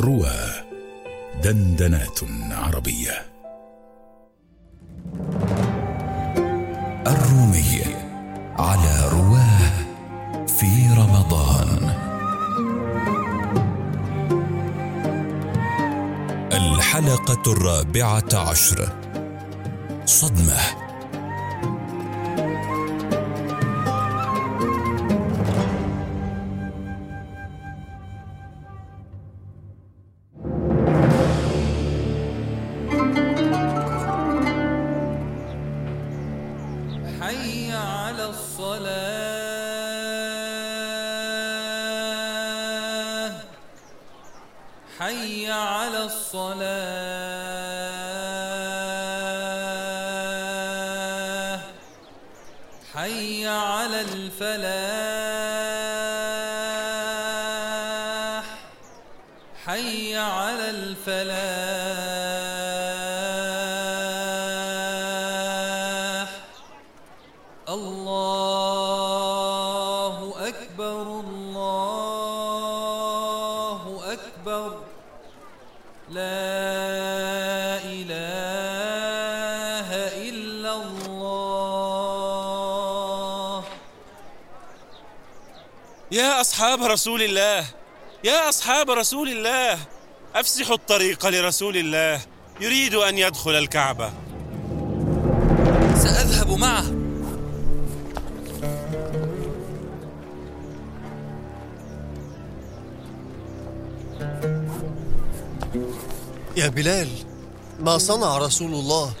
روى دندنات عربية. الرومية على رواه في رمضان. الحلقة الرابعة عشر. صدمة. على الفلاح. حي على الفلاح. الله أكبر الله أكبر. لا يا أصحاب رسول الله يا أصحاب رسول الله أفسحوا الطريق لرسول الله يريد أن يدخل الكعبة. سأذهب معه. يا بلال ما صنع رسول الله؟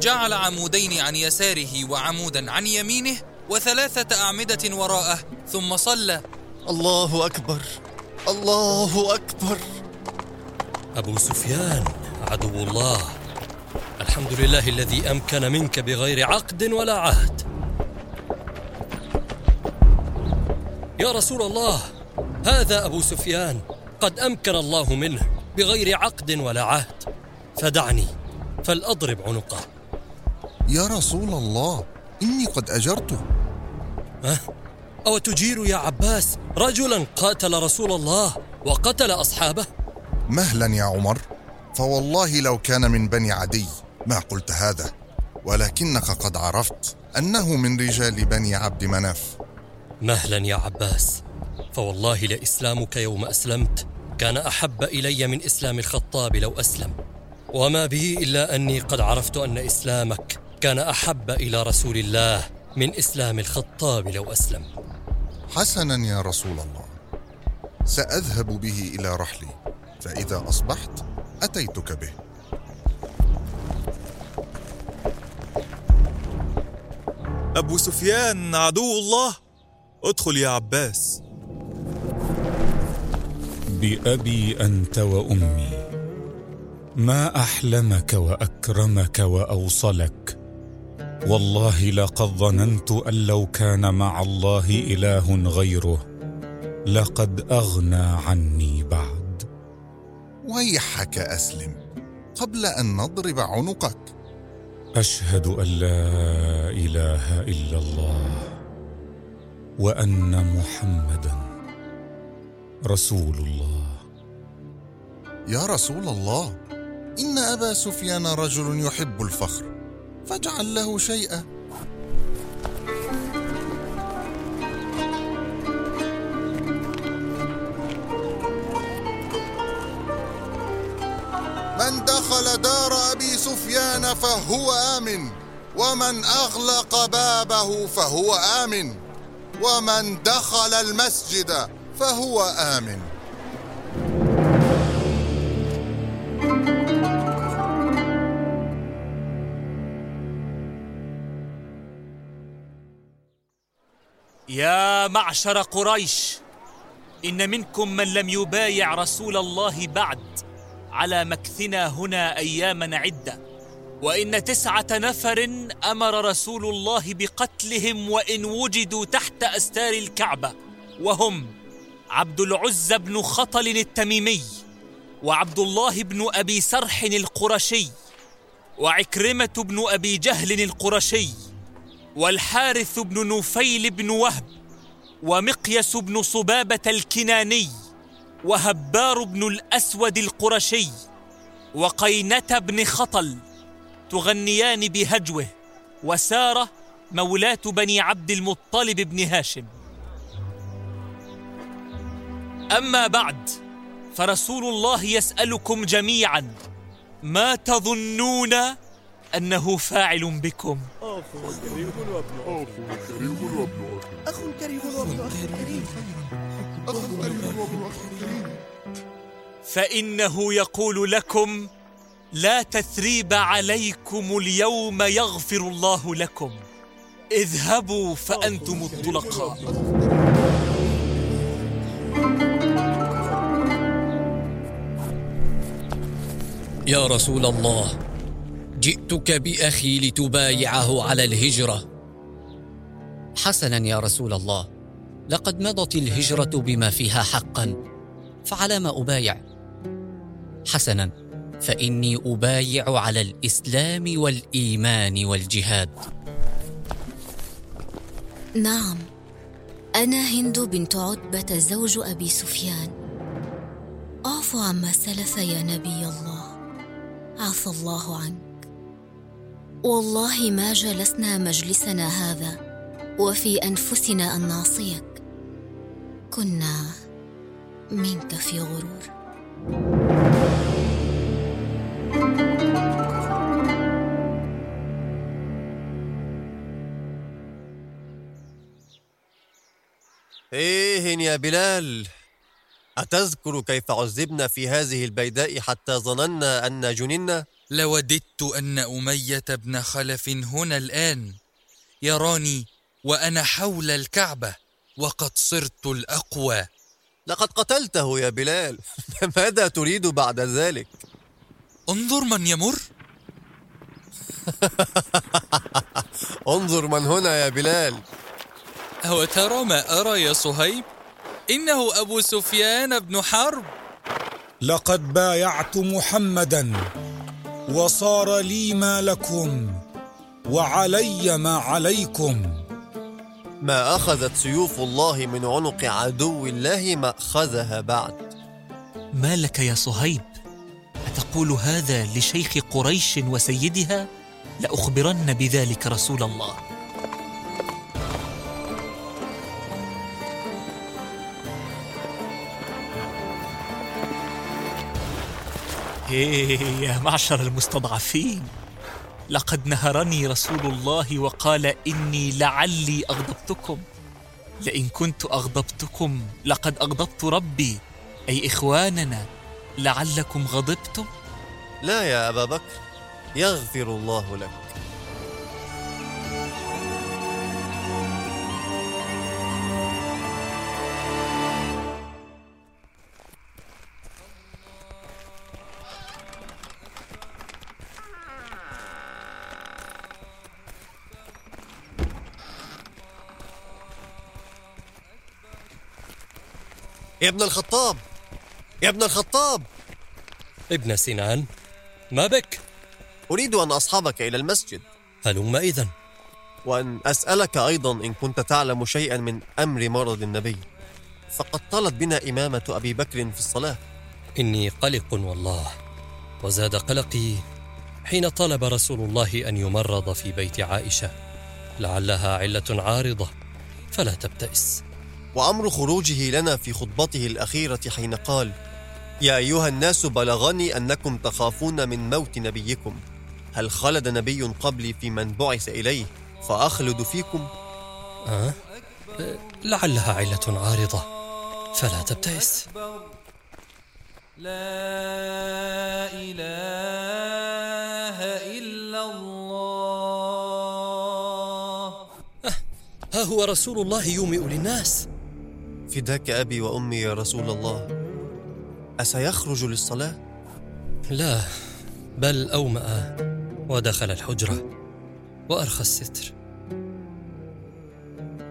جعل عمودين عن يساره وعمودا عن يمينه وثلاثة أعمدة وراءه ثم صلى. الله أكبر. الله أكبر. أبو سفيان عدو الله. الحمد لله الذي أمكن منك بغير عقد ولا عهد. يا رسول الله هذا أبو سفيان قد أمكن الله منه بغير عقد ولا عهد. فدعني فلأضرب عنقه. يا رسول الله إني قد أجرته. أه؟ أو تجير يا عباس رجلا قاتل رسول الله وقتل أصحابه؟ مهلا يا عمر فوالله لو كان من بني عدي ما قلت هذا ولكنك قد عرفت أنه من رجال بني عبد مناف. مهلا يا عباس فوالله لإسلامك يوم أسلمت كان أحب إلي من إسلام الخطاب لو أسلم. وما به إلا أني قد عرفت أن إسلامك كان أحب إلى رسول الله من إسلام الخطاب لو أسلم. حسنا يا رسول الله. سأذهب به إلى رحلي فإذا أصبحت أتيتك به. أبو سفيان عدو الله. ادخل يا عباس. بأبي أنت وأمي. ما أحلمك وأكرمك وأوصلك. والله لقد ظننت أن لو كان مع الله إله غيره لقد أغنى عني بعد. ويحك أسلم قبل أن نضرب عنقك. أشهد أن لا إله إلا الله وأن محمدا رسول الله. يا رسول الله إن أبا سفيان رجل يحب الفخر. فاجعل له شيئا. من دخل دار أبي سفيان فهو آمن. ومن أغلق بابه فهو آمن. ومن دخل المسجد فهو آمن. يا معشر قريش إن منكم من لم يبايع رسول الله بعد على مكثنا هنا أياما عدة وإن تسعة نفر أمر رسول الله بقتلهم وإن وجدوا تحت أستار الكعبة وهم عبد العزى بن خطل التميمي وعبد الله بن أبي سرح القرشي وعكرمة بن أبي جهل القرشي. والحارث بن نفيل بن وهب ومقيس بن صبابة الكناني وهبار بن الأسود القرشي وقينة بن خطل تغنيان بهجوه وسارة مولاة بني عبد المطلب بن هاشم. أما بعد فرسول الله يسألكم جميعا ما تظنون أنه فاعل بكم. أخ كريم وابن أخ كريم. وابن أخ كريم. فإنه يقول لكم لا تثريب عليكم اليوم يغفر الله لكم. اذهبوا فأنتم الطلقاء. يا رسول الله جئتك بأخي لتبايعه على الهجرة. حسنا يا رسول الله لقد مضت الهجرة بما فيها حقا فعلى ما أبايع. حسنا فإني أبايع على الإسلام والإيمان والجهاد. نعم أنا هند بنت عتبة زوج أبي سفيان. اعف عما سلف يا نبي الله. عفى الله عنك. والله ما جلسنا مجلسنا هذا وفي أنفسنا أن نعصيك كنا منك في غرور إيه يا بلال أتذكر كيف عذبنا في هذه البيداء حتى ظننا أن جننا؟ لوددت أن أمية بن خلف هنا الآن. يراني وأنا حول الكعبة وقد صرت الأقوى. لقد قتلته يا بلال. ماذا تريد بعد ذلك؟ انظر من يمر. انظر من هنا يا بلال. أو ترى ما أرى يا صهيب؟ إنه أبو سفيان بن حرب. لقد بايعت محمدا. وصار لي ما لكم وعلي ما عليكم. ما أخذت سيوف الله من عنق عدو الله ما أخذها بعد. ما لك يا صهيب؟ أتقول هذا لشيخ قريش وسيدها؟ لأخبرن بذلك رسول الله. إيه يا معشر المستضعفين. لقد نهرني رسول الله وقال إني لعلي أغضبتكم. لئن كنت أغضبتكم لقد أغضبت ربي. أي إخواننا لعلكم غضبتم. لا يا أبا بكر يغفر الله لك يا ابن الخطاب يا ابن الخطاب. ابن سنان ما بك؟ أريد أن أصحبك إلى المسجد. هلم إذا وأن أسألك أيضا إن كنت تعلم شيئا من أمر مرض النبي. فقد طلت بنا إمامة أبي بكر في الصلاة. إني قلق والله وزاد قلقي حين طلب رسول الله أن يمرض في بيت عائشة لعلها علة عارضة فلا تبتئس. وأمر خروجه لنا في خطبته الأخيرة حين قال يا أيها الناس بلغني أنكم تخافون من موت نبيكم. هل خلد نبي قبلي في من بعث إليه فأخلد فيكم؟ أه؟ لعلها علة عارضة. فلا تبتئس. لا إله إلا الله. أه ها هو رسول الله يومئ للناس. فداك أبي وأمي يا رسول الله. أسيخرج للصلاة؟ لا بل أومأ ودخل الحجرة وأرخى الستر.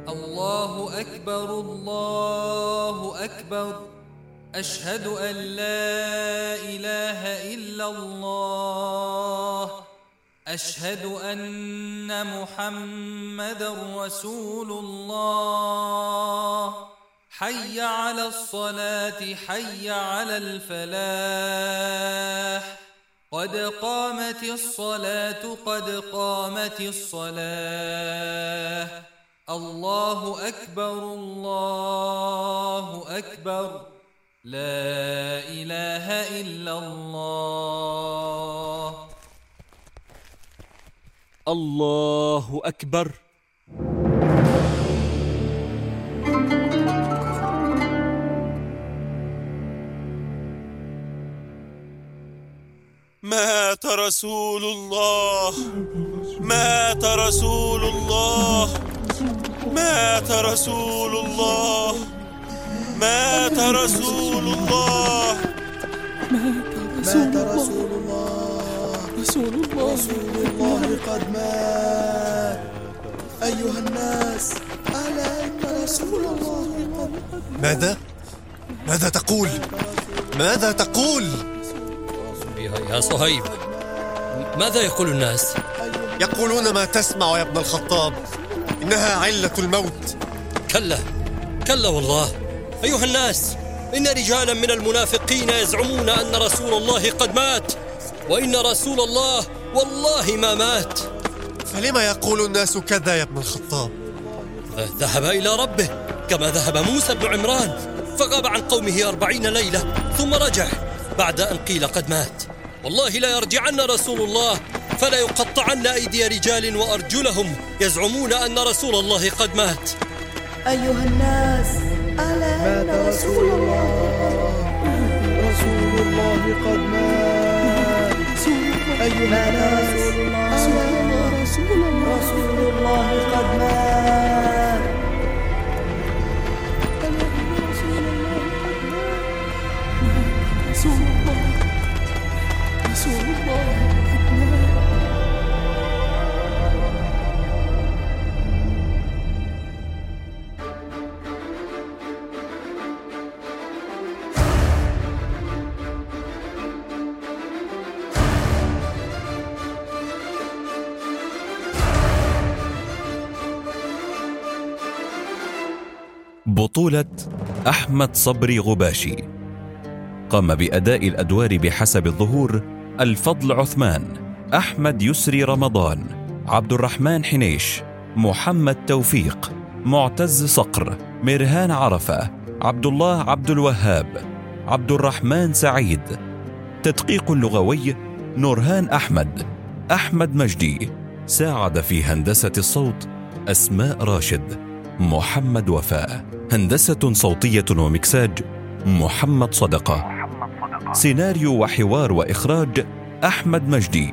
الله أكبر الله أكبر. أشهد أن لا إله إلا الله. أشهد أن محمد رسول الله. حي على الصلاة حي على الفلاح. قد قامت الصلاة قد قامت الصلاة. الله أكبر الله أكبر. لا إله إلا الله. الله أكبر. مات رسول الله. مات رسول الله. مات رسول الله. مات رسول الله. مات رسول الله. رسول الله رسول الله قد مات. أيها الناس ألا إن رسول الله قد ماذا؟ ماذا تقول؟ ماذا تقول؟ يا صهيب ماذا يقول الناس؟ يقولون ما تسمع يا ابن الخطاب إنها علة الموت. كلا كلا والله. أيها الناس إن رجالا من المنافقين يزعمون أن رسول الله قد مات وإن رسول الله والله ما مات. فلما يقول الناس كذا يا ابن الخطاب؟ ذهب إلى ربه كما ذهب موسى بن عمران فغاب عن قومه أربعين ليلة ثم رجع بعد أن قيل قد مات. والله لا يرجعن رسول الله فلا يقطعن أيدي رجال وأرجلهم يزعمون أن رسول الله قد مات. أيها الناس ألا إن رسول الله رسول الله قد مات. أيها الناس رسول الله رسول الله قد مات. بطولة أحمد صبري غباشي. قام بأداء الأدوار بحسب الظهور الفضل عثمان أحمد يسري رمضان عبد الرحمن حنيش محمد توفيق معتز صقر مرهان عرفة عبد الله عبد الوهاب عبد الرحمن سعيد. تدقيق لغوي نورهان أحمد أحمد مجدي. ساعد في هندسة الصوت أسماء راشد. محمد وفاء. هندسة صوتية ومكساج محمد صدقة. سيناريو وحوار وإخراج أحمد مجدي.